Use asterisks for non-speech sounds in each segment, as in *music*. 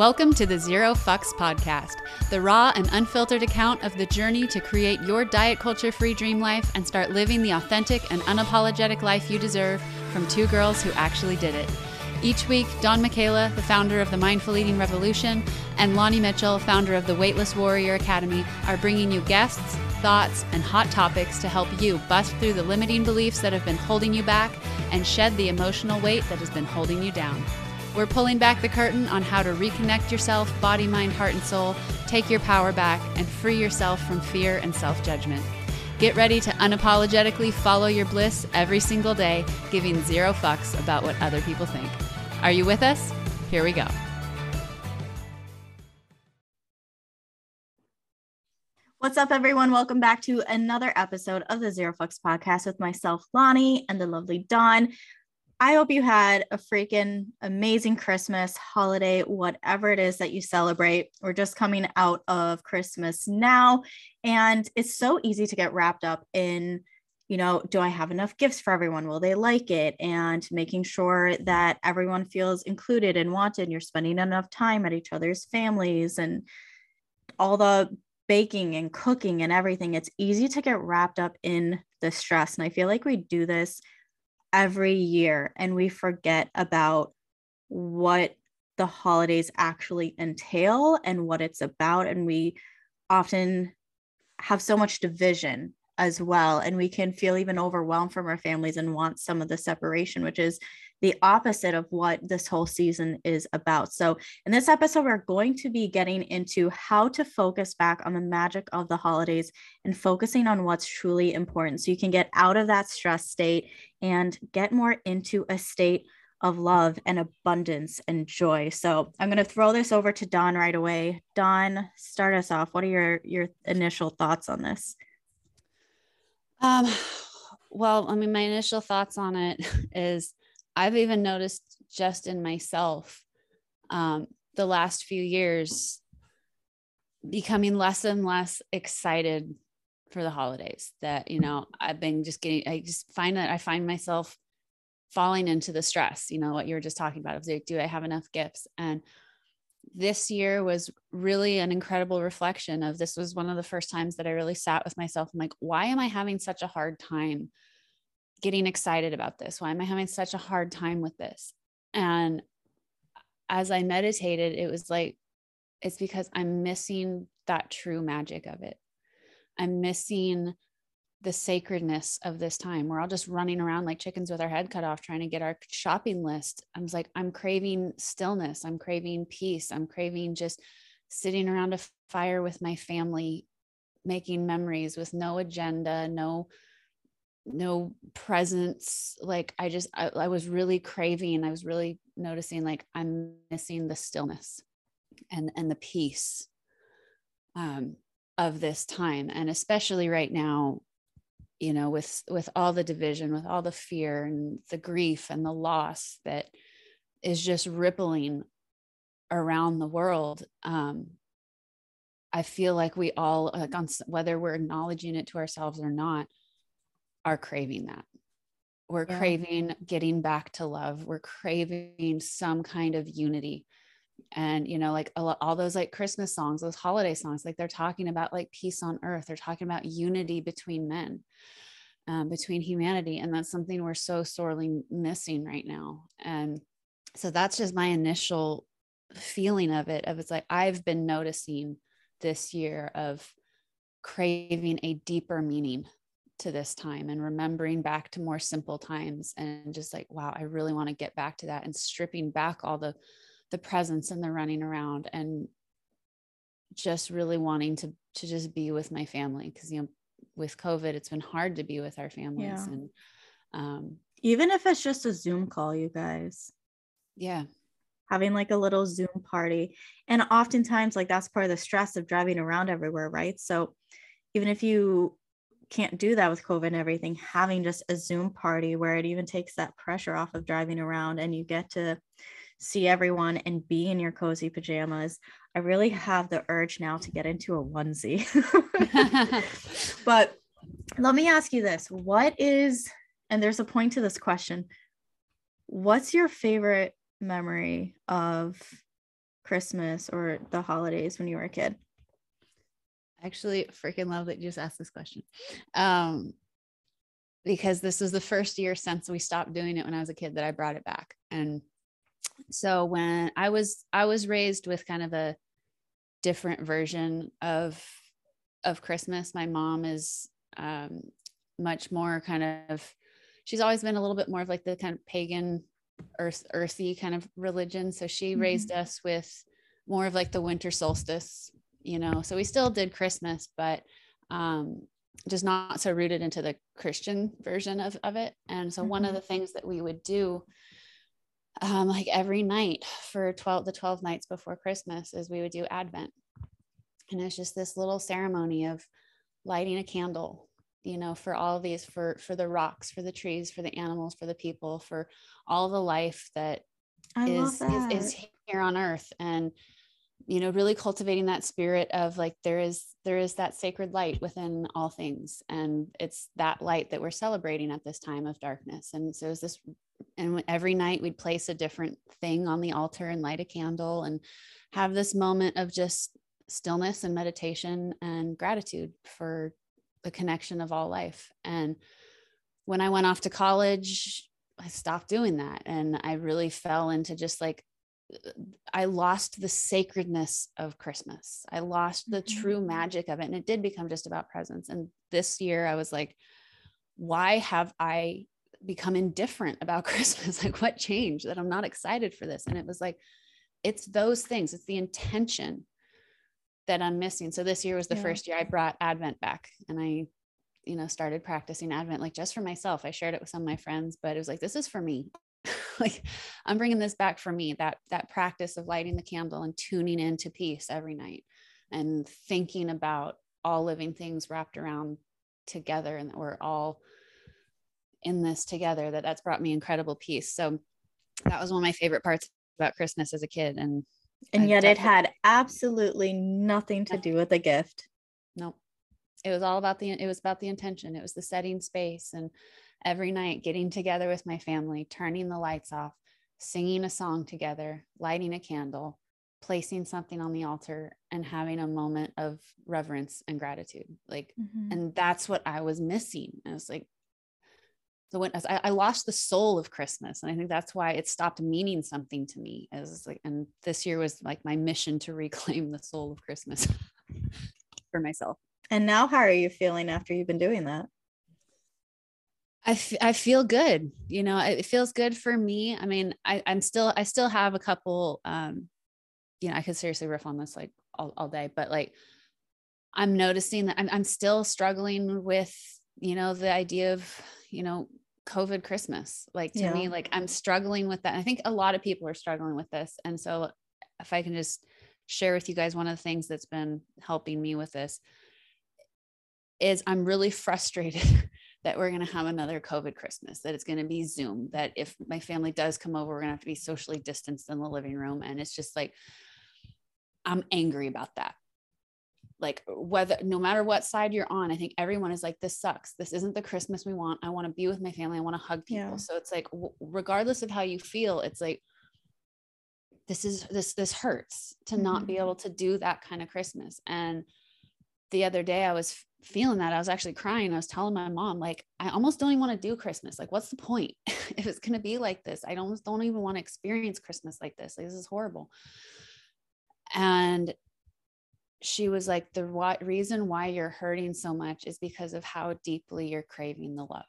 Welcome to the Zero Fucks Podcast, the raw and unfiltered account of the journey to create your diet culture free dream life and start living the authentic and unapologetic life you deserve from two girls who actually did it. Each week, Dawn Michaela, the founder of the Mindful Eating Revolution, and Lonnie Mitchell, founder of the Weightless Warrior Academy, are bringing you guests, thoughts, and hot topics to help you bust through the limiting beliefs that have been holding you back and shed the emotional weight that has been holding you down. We're pulling back the curtain on how to reconnect yourself, body, mind, heart, and soul, take your power back, and free yourself from fear and self judgment. Get ready to unapologetically follow your bliss every single day, giving zero fucks about what other people think. Are you with us? Here we go. What's up, everyone? Welcome back to another episode of the Zero Fucks podcast with myself, Lonnie, and the lovely Dawn. I hope you had a freaking amazing Christmas, holiday, whatever it is that you celebrate. We're just coming out of Christmas now, and it's so easy to get wrapped up in you know, do I have enough gifts for everyone? Will they like it? And making sure that everyone feels included and wanted. You're spending enough time at each other's families and all the baking and cooking and everything. It's easy to get wrapped up in the stress. And I feel like we do this every year and we forget about what the holidays actually entail and what it's about. And we often have so much division as well. And we can feel even overwhelmed from our families and want some of the separation, which is the opposite of what this whole season is about. So, in this episode, we're going to be getting into how to focus back on the magic of the holidays and focusing on what's truly important so you can get out of that stress state and get more into a state of love and abundance and joy. So, I'm going to throw this over to Dawn right away. Dawn, start us off. What are your your initial thoughts on this? Um, well, I mean, my initial thoughts on it *laughs* is I've even noticed just in myself um, the last few years becoming less and less excited for the holidays that you know i've been just getting i just find that i find myself falling into the stress you know what you were just talking about of like do i have enough gifts and this year was really an incredible reflection of this was one of the first times that I really sat with myself. I'm like, why am I having such a hard time getting excited about this? Why am I having such a hard time with this? And as I meditated, it was like, it's because I'm missing that true magic of it. I'm missing the sacredness of this time. We're all just running around like chickens with our head cut off trying to get our shopping list. I was like, I'm craving stillness. I'm craving peace. I'm craving just sitting around a fire with my family, making memories with no agenda, no no presence like i just I, I was really craving i was really noticing like i'm missing the stillness and and the peace um of this time. And especially right now you know with with all the division with all the fear and the grief and the loss that is just rippling around the world um i feel like we all like on whether we're acknowledging it to ourselves or not are craving that. We're yeah. craving getting back to love. We're craving some kind of unity. And you know like all those like christmas songs those holiday songs like they're talking about like peace on earth. They're talking about unity between men um, between humanity. And that's something we're so sorely missing right now. And so that's just my initial feeling of it of it's like i've been noticing this year of craving a deeper meaning to this time and remembering back to more simple times and just like wow i really want to get back to that and stripping back all the the presence and the running around and just really wanting to to just be with my family because you know with covid it's been hard to be with our families yeah. and um even if it's just a zoom call you guys. Yeah. Having like a little zoom party and oftentimes like that's part of the stress of driving around everywhere right? So even if you can't do that with covid and everything having just a zoom party where it even takes that pressure off of driving around and you get to see everyone and be in your cozy pajamas. I really have the urge now to get into a onesie. *laughs* *laughs* but let me ask you this what is, and there's a point to this question, what's your favorite memory of Christmas or the holidays when you were a kid? Actually, freaking love that you just asked this question. Um, because this was the first year since we stopped doing it when I was a kid that I brought it back. And so when I was I was raised with kind of a different version of of Christmas. My mom is um, much more kind of she's always been a little bit more of like the kind of pagan earth earthy kind of religion so she mm-hmm. raised us with more of like the winter solstice you know so we still did christmas but um just not so rooted into the christian version of, of it and so mm-hmm. one of mm-hmm. the things that we would do um like every night for 12 the 12 nights before christmas is we would do advent and it's just this little ceremony of lighting a candle you know for all these for for the rocks for the trees for the animals for the people for all the life that is, that is is here on earth and you know really cultivating that spirit of like there is there is that sacred light within all things and it's that light that we're celebrating at this time of darkness and so is this and every night we'd place a different thing on the altar and light a candle and have this moment of just stillness and meditation and gratitude for the connection of all life. And when I went off to college, I stopped doing that. And I really fell into just like, I lost the sacredness of Christmas. I lost the mm-hmm. true magic of it. And it did become just about presents. And this year I was like, why have I become indifferent about *laughs* Christmas? like, what changed that I'm not excited for this? And it was like, it's those things, it's the intention that I'm missing. So this year was the yeah. first year I brought Advent back and I, you know, started practicing Advent like just for myself. I shared it with some of my friends, but it was like, this is for me. Like I'm bringing this back for me, that, that practice of lighting the candle and tuning into peace every night and thinking about all living things wrapped around together and that we're all in this together that that's brought me incredible peace. So that was one of my favorite parts about Christmas as a kid. And and yet it had absolutely nothing to do with the gift. nope It was all about the it was about the intention. It was the setting space and every night getting together with my family, turning the lights off, singing a song together, lighting a candle, placing something on the altar and having a moment of reverence and gratitude. Like mm-hmm. and that's what I was missing. I was like so when I, I, lost the soul of Christmas, and I think that's why it stopped meaning something to me. As like, and this year was like my mission to *laughs* reclaim the soul of Christmas *laughs* for myself. And now, how are you feeling after you've been doing that? I, f- I feel good. You know, it feels good for me. I mean, I, I'm still, I still have a couple, um, you know, I could seriously riff on this like all, all day, but like, I'm noticing that I'm, I'm still struggling with, you know, the idea of, you know, COVID Christmas. Like to yeah. me, like I'm struggling with that. I think a lot of people are struggling with this. And so if I can just share with you guys one of the things that's been helping me with this is I'm really frustrated *laughs* that we're going to have another COVID Christmas, that it's going to be Zoom, that if my family does come over, we're going to have to be socially distanced in the living room. And it's just like, I'm angry about that like whether no matter what side you're on i think everyone is like this sucks this isn't the christmas we want i want to be with my family i want to hug people yeah. so it's like regardless of how you feel it's like this is this this hurts to mm-hmm. not be mm-hmm. able to do that kind of christmas and the other day i was feeling that i was actually crying. I was telling my mom like i almost don't even want to do christmas. Like what's the point? *laughs* If it's going to be like this i almost don't even want to experience christmas like this. Like this is horrible. And she was like the reason why you're hurting so much is because of how deeply you're craving the love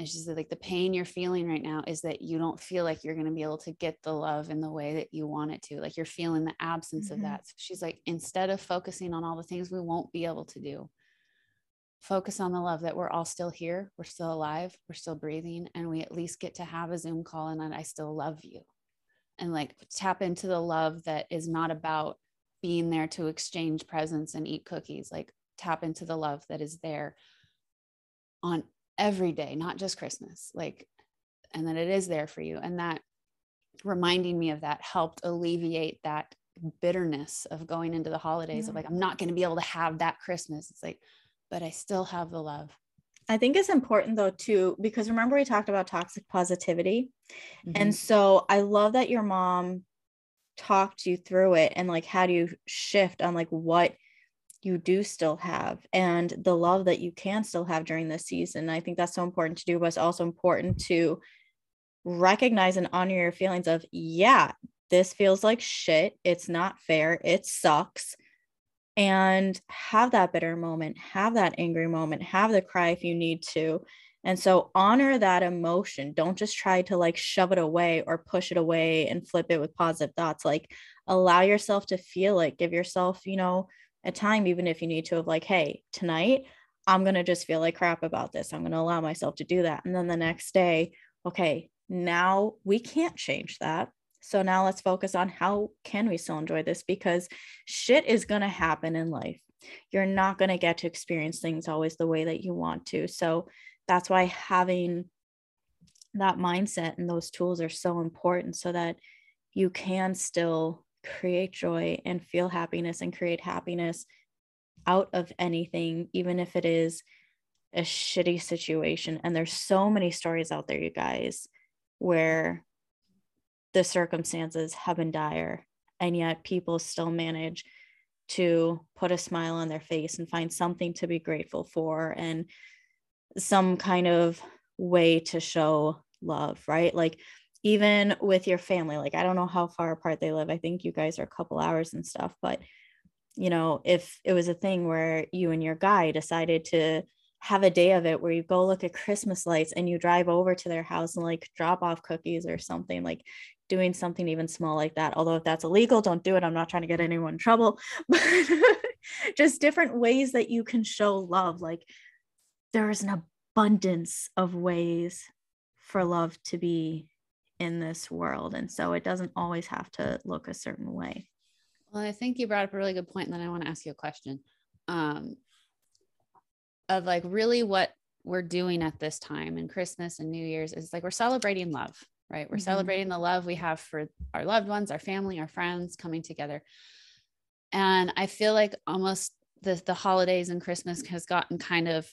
and she said like the pain you're feeling right now is that you don't feel like you're going to be able to get the love in the way that you want it to like you're feeling the absence mm-hmm. of that so she's like instead of focusing on all the things we won't be able to do focus on the love that we're all still here we're still alive we're still breathing and we at least get to have a zoom call and i still love you and like tap into the love that is not about being there to exchange presents and eat cookies like tap into the love that is there on every day not just christmas like and that it is there for you and that reminding me of that helped alleviate that bitterness of going into the holidays of like i'm not going to be able to have that christmas it's like but i still have the love I think it's important though too because remember we talked about toxic positivity. Mm-hmm. And so I love that your mom talked you through it and like had you shift on like what you do still have and the love that you can still have during this season. I think that's so important to do, but it's also important to recognize and honor your feelings of, yeah, this feels like shit. It's not fair. It sucks. And have that bitter moment, have that angry moment, have the cry if you need to. And so honor that emotion. Don't just try to like shove it away or push it away and flip it with positive thoughts. Like allow yourself to feel it. Give yourself, you know, a time, even if you need to, of like, hey, tonight I'm going to just feel like crap about this. I'm going to allow myself to do that. And then the next day, okay, now we can't change that. So now let's focus on how can we still enjoy this because shit is going to happen in life. You're not going to get to experience things always the way that you want to. So that's why having that mindset and those tools are so important so that you can still create joy and feel happiness and create happiness out of anything, even if it is a shitty situation. And there's so many stories out there, you guys, where the circumstances have been dire, and yet people still manage to put a smile on their face and find something to be grateful for and some kind of way to show love, right? Like even with your family like i don't know how far apart they live i think you guys are a couple hours and stuff but you know if it was a thing where you and your guy decided to have a day of it where you go look at christmas lights and you drive over to their house and like drop off cookies or something like doing something even small like that although if that's illegal don't do it i'm not trying to get anyone in trouble *laughs* but just different ways that you can show love like there is an abundance of ways for love to be in this world. And so it doesn't always have to look a certain way. Well, I think you brought up a really good point, and then I want to ask you a question um, of like really what we're doing at this time and Christmas and New Year's is like we're celebrating love, right? We're mm-hmm. celebrating the love we have for our loved ones, our family, our friends coming together. And I feel like almost the the holidays and Christmas has gotten kind of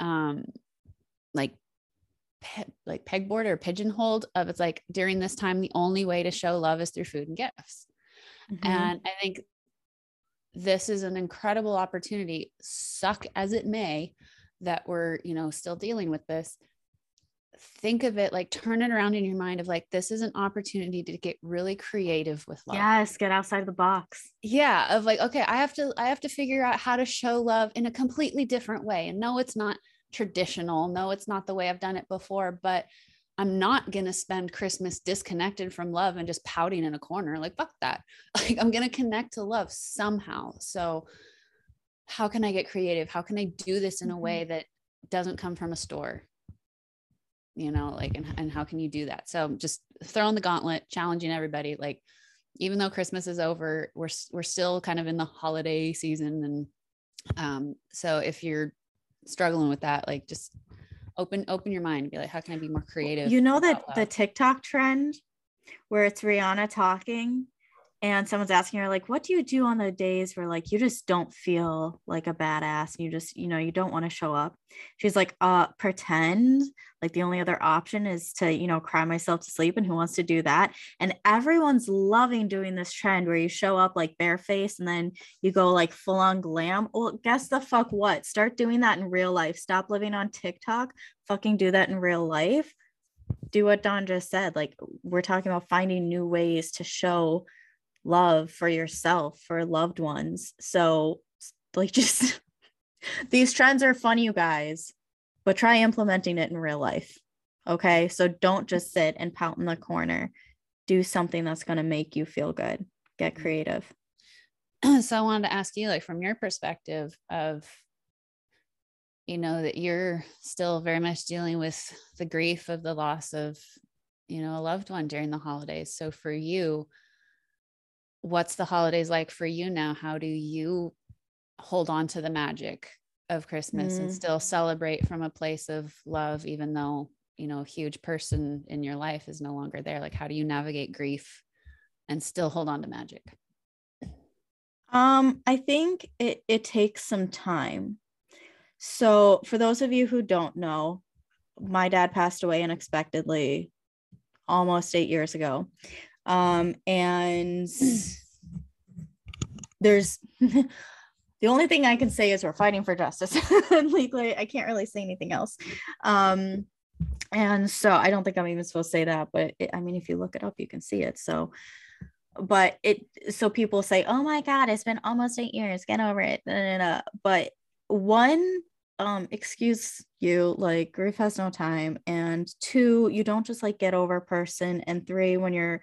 um like pe- like pegboard or pigeonholed of it's like during this time the only way to show love is through food and gifts. Mm-hmm. and i think this is an incredible opportunity suck as it may that we're you know still dealing with this think of it like turn it around in your mind of like this is an opportunity to get really creative with love. Yes get outside of the box. Yeah of like okay i have to i have to figure out how to show love in a completely different way. And no it's not traditional. No, it's not the way I've done it before, but I'm not going to spend Christmas disconnected from love and just pouting in a corner. Like, fuck that. *laughs* Like, I'm going to connect to love somehow. So, how can I get creative? How can I do this in a way mm-hmm. that doesn't come from a store? You know, like, and, and how can you do that? So, just throwing the gauntlet, challenging everybody. Like, even though Christmas is over, we're, we're still kind of in the holiday season. And um, so, if you're struggling with that, like just open open your mind and be like, how can I be more creative? You know that the TikTok trend where it's Rihanna talking and someone's asking her like what do you do on the days where like you just don't feel like a badass and you just you know you don't want to show up? She's like uh pretend. Like the only other option is to you know cry myself to sleep and who wants to do that? And everyone's loving doing this trend where you show up like barefaced and then you go like full on glam. Well guess the fuck what? Start doing that in real life. Stop living on tiktok. Fucking do that in real life. Do what Dawn just said. Like we're talking about finding new ways to show love for yourself, for loved ones. So, like, *laughs* just these trends are fun, you guys, but try implementing it in real life. Okay. So, don't just sit and pout in the corner. Do something that's going to make you feel good. Get mm-hmm. creative. *clears throat* So, I wanted to ask you, like, from your perspective of, you know, that you're still very much dealing with the grief of the loss of, you know, a loved one during the holidays. So, for you, what's the holidays like for you now? How do you hold on to the magic of Christmas mm. and still celebrate from a place of love, even though, you know, a huge person in your life is no longer there? Like, how do you navigate grief and still hold on to magic? Um, I think it, it takes some time. So, for those of you who don't know, my dad passed away unexpectedly almost eight years ago. Um, and there's *laughs* the only thing I can say is we're fighting for justice *laughs* legally. I can't really say anything else. Um, and so I don't think I'm even supposed to say that, but it, I mean, if you look it up, you can see it. So, but it, so people say, oh my God, it's been almost eight years, get over it. But one, um, excuse you, like grief has no time. And two, you don't just like get over a person. And three, when you're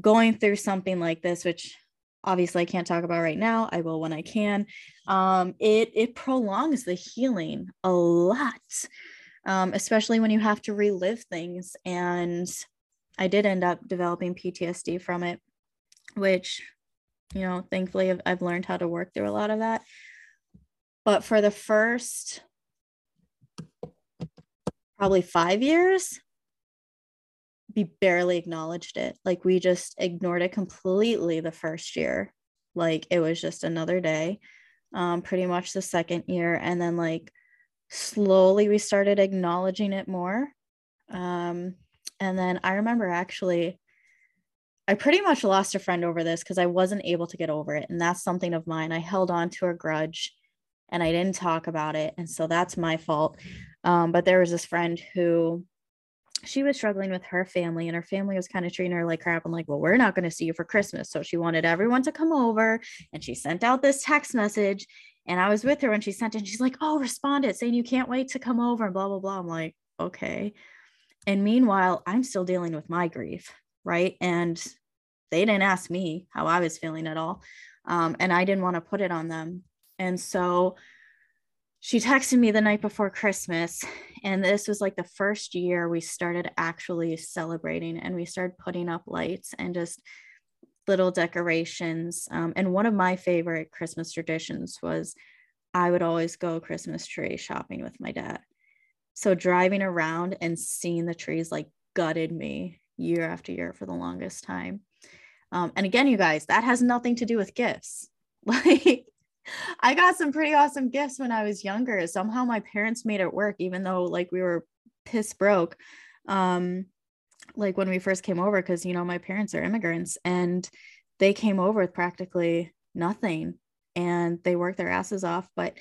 going through something like this, which obviously I can't talk about right now, I will when I can. Um, it it prolongs the healing a lot um, especially when you have to relive things. And I did end up developing PTSD from it, which, you know, thankfully I've, I've learned how to work through a lot of that. But for the first probably five years, we barely acknowledged it. Like we just ignored it completely the first year. Like it was just another day, um, pretty much the second year. And then like slowly we started acknowledging it more. Um, and then I remember actually, I pretty much lost a friend over this because I wasn't able to get over it. And that's something of mine. I held on to a grudge and I didn't talk about it. And so that's my fault. Um, but there was this friend who she was struggling with her family and her family was kind of treating her like crap. I'm like, well, we're not going to see you for Christmas. So she wanted everyone to come over and she sent out this text message and I was with her when she sent it. And she's like, oh, responded saying you can't wait to come over and blah, blah, blah. I'm like, okay. And meanwhile, I'm still dealing with my grief. Right. And they didn't ask me how I was feeling at all. Um, and I didn't want to put it on them. And so she texted me the night before Christmas. And this was like the first year we started actually celebrating and we started putting up lights and just little decorations. Um, and one of my favorite Christmas traditions was I would always go Christmas tree shopping with my dad. So driving around and seeing the trees like gutted me year after year for the longest time. Um, and again, you guys, that has nothing to do with gifts. *laughs* Like, I got some pretty awesome gifts when I was younger. Somehow my parents made it work, even though like we were piss broke. Um, like when we first came over because you know my parents are immigrants and they came over with practically nothing and they worked their asses off but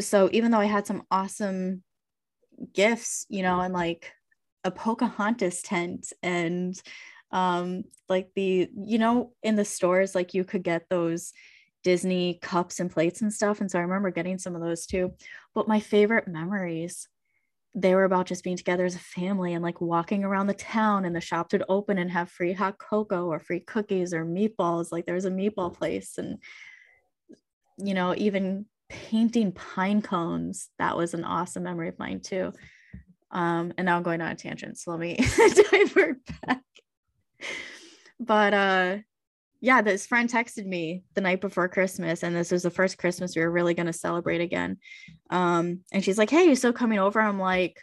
so even though i had some awesome gifts you know and like a pocahontas tent and um like the you know in the stores like you could get those disney cups and plates and stuff and so i remember getting some of those too. But my favorite memories they were about just being together as a family and like walking around the town and the shops would open and have free hot cocoa or free cookies or meatballs. Like there was a meatball place and you know even painting pine cones that was an awesome memory of mine too. Um and now i'm going on a tangent so let me *laughs* divert back. But uh yeah, this friend texted me the night before Christmas, and this was the first Christmas we were really going to celebrate again. Um, and she's like, Hey, you still coming over? I'm like,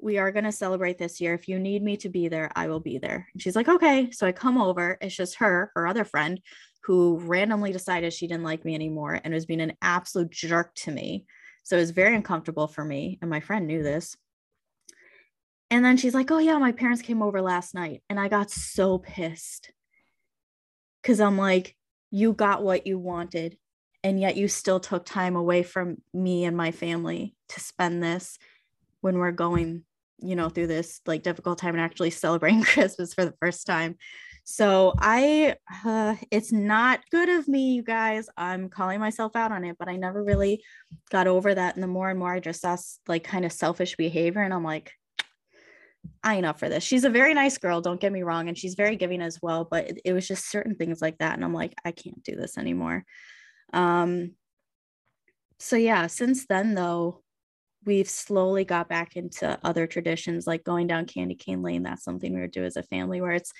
We are going to celebrate this year. If you need me to be there, I will be there. And she's like, Okay. So I come over. It's just her, her other friend, who randomly decided she didn't like me anymore and was being an absolute jerk to me. So it was very uncomfortable for me. And my friend knew this. And then she's like, Oh, yeah, my parents came over last night. And I got so pissed because I'm like, you got what you wanted, and yet you still took time away from me and my family to spend this when we're going, you know, through this like difficult time and actually *laughs* celebrating Christmas for the first time. So I, uh, it's not good of me, you guys. I'm calling myself out on it, but I never really got over that. And the more and more I just saw like kind of selfish behavior, and I'm like, I ain't up for this. She's a very nice girl, don't get me wrong, and she's very giving as well, but it, it was just certain things like that. And I'm like, I can't do this anymore. Um, so yeah, since then though, we've slowly got back into other traditions like going down candy cane lane. That's something we would do as a family where it's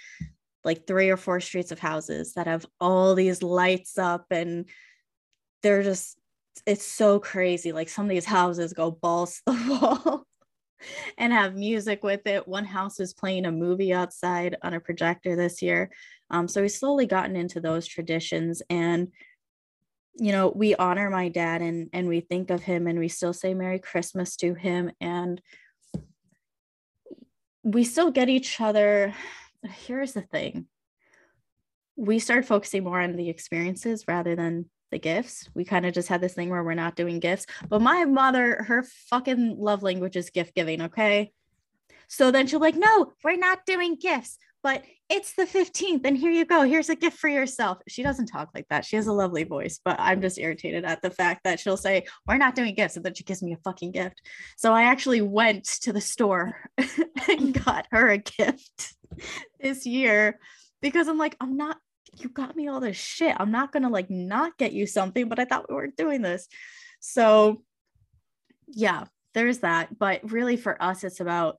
like three or four streets of houses that have all these lights up and they're just it's so crazy. Like some of these houses go balls to the *laughs* wall *laughs* and have music with it. One house is playing a movie outside on a projector this year. Um, so we've slowly gotten into those traditions and you know we honor my dad and and we think of him and we still say merry christmas to him and we still get each other *sighs* here's the thing we started focusing more on the experiences rather than the gifts. We kind of just had this thing where we're not doing gifts. But my mother, her fucking love language is gift giving. Okay. So then she'll be like, no, we're not doing gifts, but it's the 15th. And here you go. Here's a gift for yourself. She doesn't talk like that. She has a lovely voice, but I'm just irritated at the fact that she'll say, we're not doing gifts. And then she gives me a fucking gift. So I actually went to the store *laughs* and got her a gift this year because I'm like, I'm not you got me all this shit. I'm not gonna like not get you something, but I thought we weren't doing this. So yeah, there's that. But really for us, it's about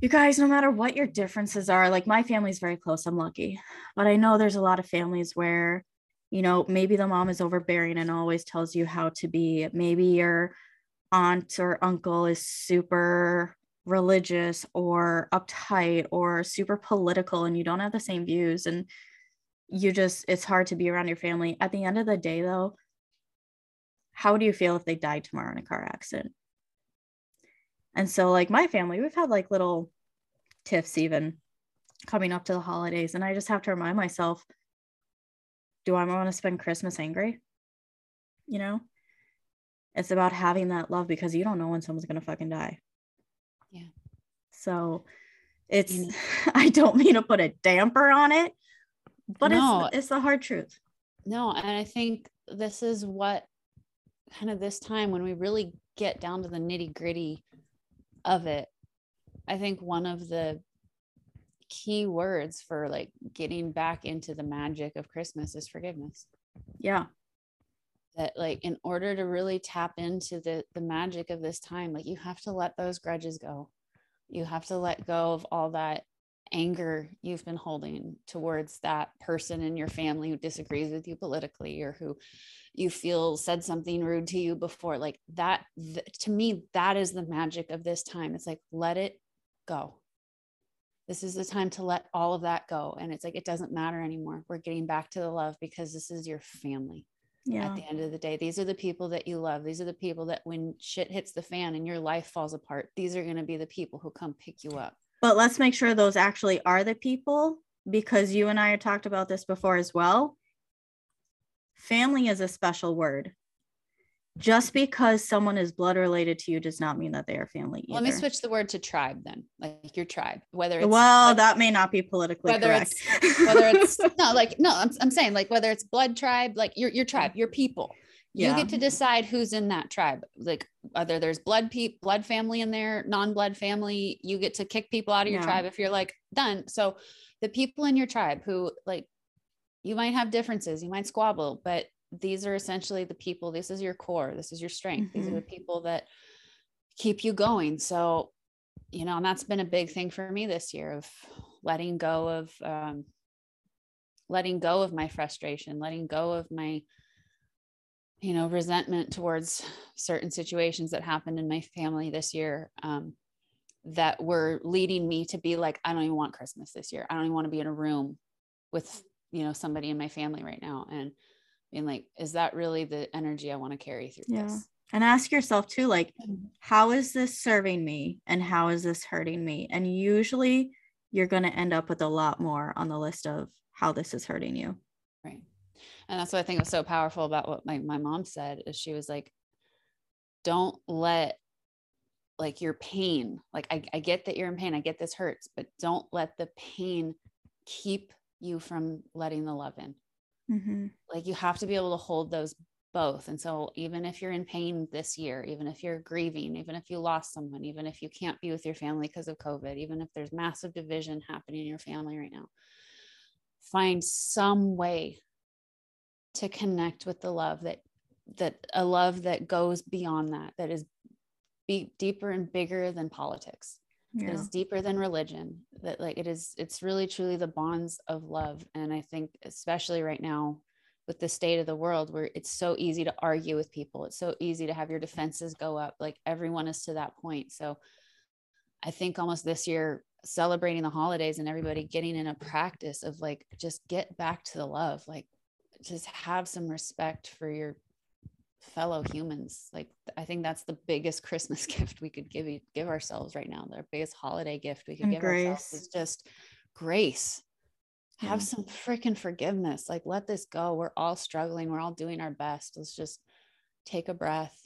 you guys, no matter what your differences are, like my family's very close. I'm lucky. But I know there's a lot of families where, you know, maybe the mom is overbearing and always tells you how to be. Maybe your aunt or uncle is super religious or uptight or super political and you don't have the same views and you just it's hard to be around your family. At the end of the day though how do you feel if they died tomorrow in a car accident? And so like my family we've had like little tiffs even coming up to the holidays and i just have to remind myself do i want to spend christmas angry? You know? It's about having that love because you don't know when someone's going to fucking die yeah. So it's, *laughs* I don't mean to put a damper on it, but no, it's, it's the hard truth. No. And I think this is what kind of this time when we really get down to the nitty gritty of it, I think one of the key words for like getting back into the magic of Christmas is forgiveness. Yeah that like in order to really tap into the the magic of this time like you have to let those grudges go. You have to let go of all that anger you've been holding towards that person in your family who disagrees with you politically or who you feel said something rude to you before. Like that th- to me that is the magic of this time. It's like let it go. This is the time to let all of that go. And it's like it doesn't matter anymore. We're getting back to the love because this is your family yeah. at the end of the day these are the people that you love. These are the people that when shit hits the fan and your life falls apart these are going to be the people who come pick you up. But let's make sure those actually are the people because you and i have talked about this before as well. Family is a special word just because someone is blood related to you does not mean that they are family either. Let me switch the word to tribe then, like your tribe, whether it's well, that may not be politically whether correct. It's, whether it's *laughs* no, like no, I'm, I'm saying like whether it's blood tribe, like your your tribe, your people. Yeah. You get to decide who's in that tribe. Like whether there's blood pe- blood family in there, non-blood family, you get to kick people out of your yeah. tribe if you're like done. So the people in your tribe who like you might have differences, you might squabble, but these are essentially the people this is your core this is your strength mm-hmm. these are mm-hmm. the people that keep you going so you know and that's been a big thing for me this year of letting go of um, letting go of my frustration letting go of my you know resentment towards certain situations that happened in my family this year um, that were leading me to be like i don't even want christmas this year i don't even want to be in a room with you know somebody in my family right now and being like, is that really the energy I want to carry through yeah. this? And ask yourself too, like, how is this serving me and how is this hurting me? And usually you're going to end up with a lot more on the list of how this is hurting you. Right. And that's what I think was so powerful about what my, my mom said is she was like, don't let like your pain, like I, I get that you're in pain. I get this hurts, but don't let the pain keep you from letting the love in. Mm-hmm. Like you have to be able to hold those both. And so, even if you're in pain this year, even if you're grieving, even if you lost someone, even if you can't be with your family because of COVID, even if there's massive division happening in your family right now, find some way to connect with the love that that a love that goes beyond that that is be deeper and bigger than politics yeah. is deeper than religion that like it is it's really truly the bonds of love and i think especially right now with the state of the world where it's so easy to argue with people it's so easy to have your defenses go up like everyone is to that point so i think almost this year celebrating the holidays and everybody getting in a practice of like just get back to the love like just have some respect for your fellow humans like i think that's the biggest christmas *laughs* gift we could give give ourselves right now the biggest holiday gift we could and give grace. ourselves is just grace have some freaking forgiveness. Like, let this go. We're all struggling. We're all doing our best. Let's just take a breath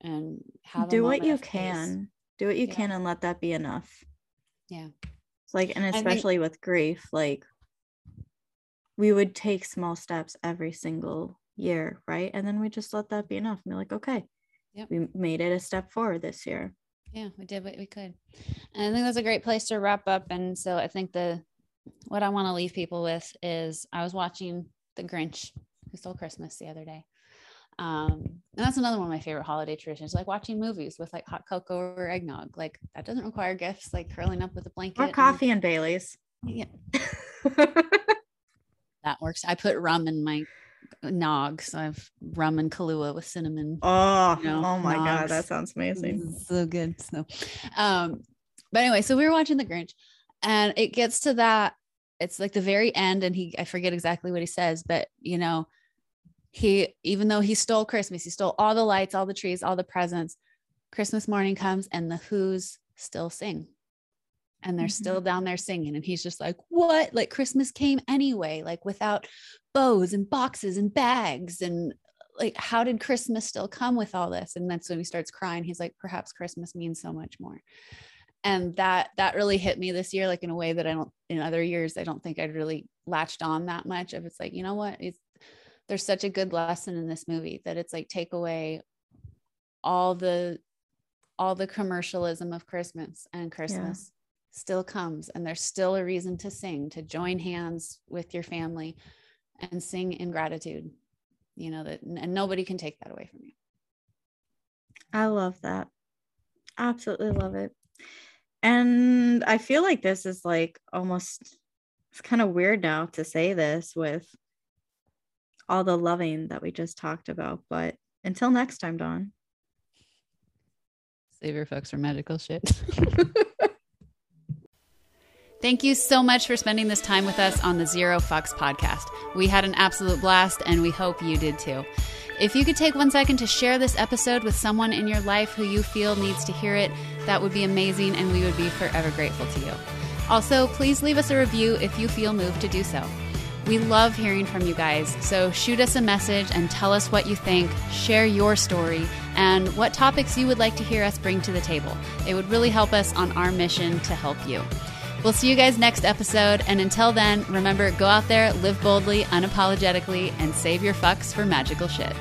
and have do what you can. Do what you yeah. can and let that be enough. Yeah. It's like, and especially think- with grief, like we would take small steps every single year, right? And then we just let that be enough. And be like, okay, yep. we made it a step forward this year. Yeah, we did what we could. And I think that's a great place to wrap up. And so I think the what I want to leave people with is I was watching The Grinch Who Stole Christmas the other day. Um, and that's another one of my favorite holiday traditions, like watching movies with like hot cocoa or eggnog. Like that doesn't require gifts, like curling up with a blanket. Or coffee and, and Bailey's. Yeah. *laughs* that works. I put rum in my nog. So I've rum and Kahlua with cinnamon. Oh, you know, oh my nogs. god, that sounds amazing. So good. So, um, but anyway, so we were watching The Grinch, and it gets to that. It's like the very end, and he I forget exactly what he says, but you know, he even though he stole Christmas, he stole all the lights, all the trees, all the presents. Christmas morning comes, and the Who's still sing and they're mm-hmm. still down there singing and he's just like what? Like christmas came anyway like without bows and boxes and bags and like how did christmas still come with all this? And that's when he starts crying. He's like perhaps christmas means so much more. And that that really hit me this year like in a way that i don't in other years i don't think i'd really latched on that much of it's like you know what? It's there's such a good lesson in this movie that it's like take away all the all the commercialism of christmas and christmas still comes and there's still a reason to sing to join hands with your family and sing in gratitude you know that and nobody can take that away from you. I love that. Absolutely love it. And i feel like this is like almost it's kind of weird now to say this with all the loving that we just talked about but until next time dawn. Save your folks from magical shit *laughs* Thank you so much for spending this time with us on the Zero Fucks podcast. We had an absolute blast, and we hope you did too. If you could take one second to share this episode with someone in your life who you feel needs to hear it, that would be amazing, and we would be forever grateful to you. Also, please leave us a review if you feel moved to do so. We love hearing from you guys, so shoot us a message and tell us what you think, share your story, and what topics you would like to hear us bring to the table. It would really help us on our mission to help you. We'll see you guys next episode. And until then, remember go out there, live boldly, unapologetically, and save your fucks for magical shit.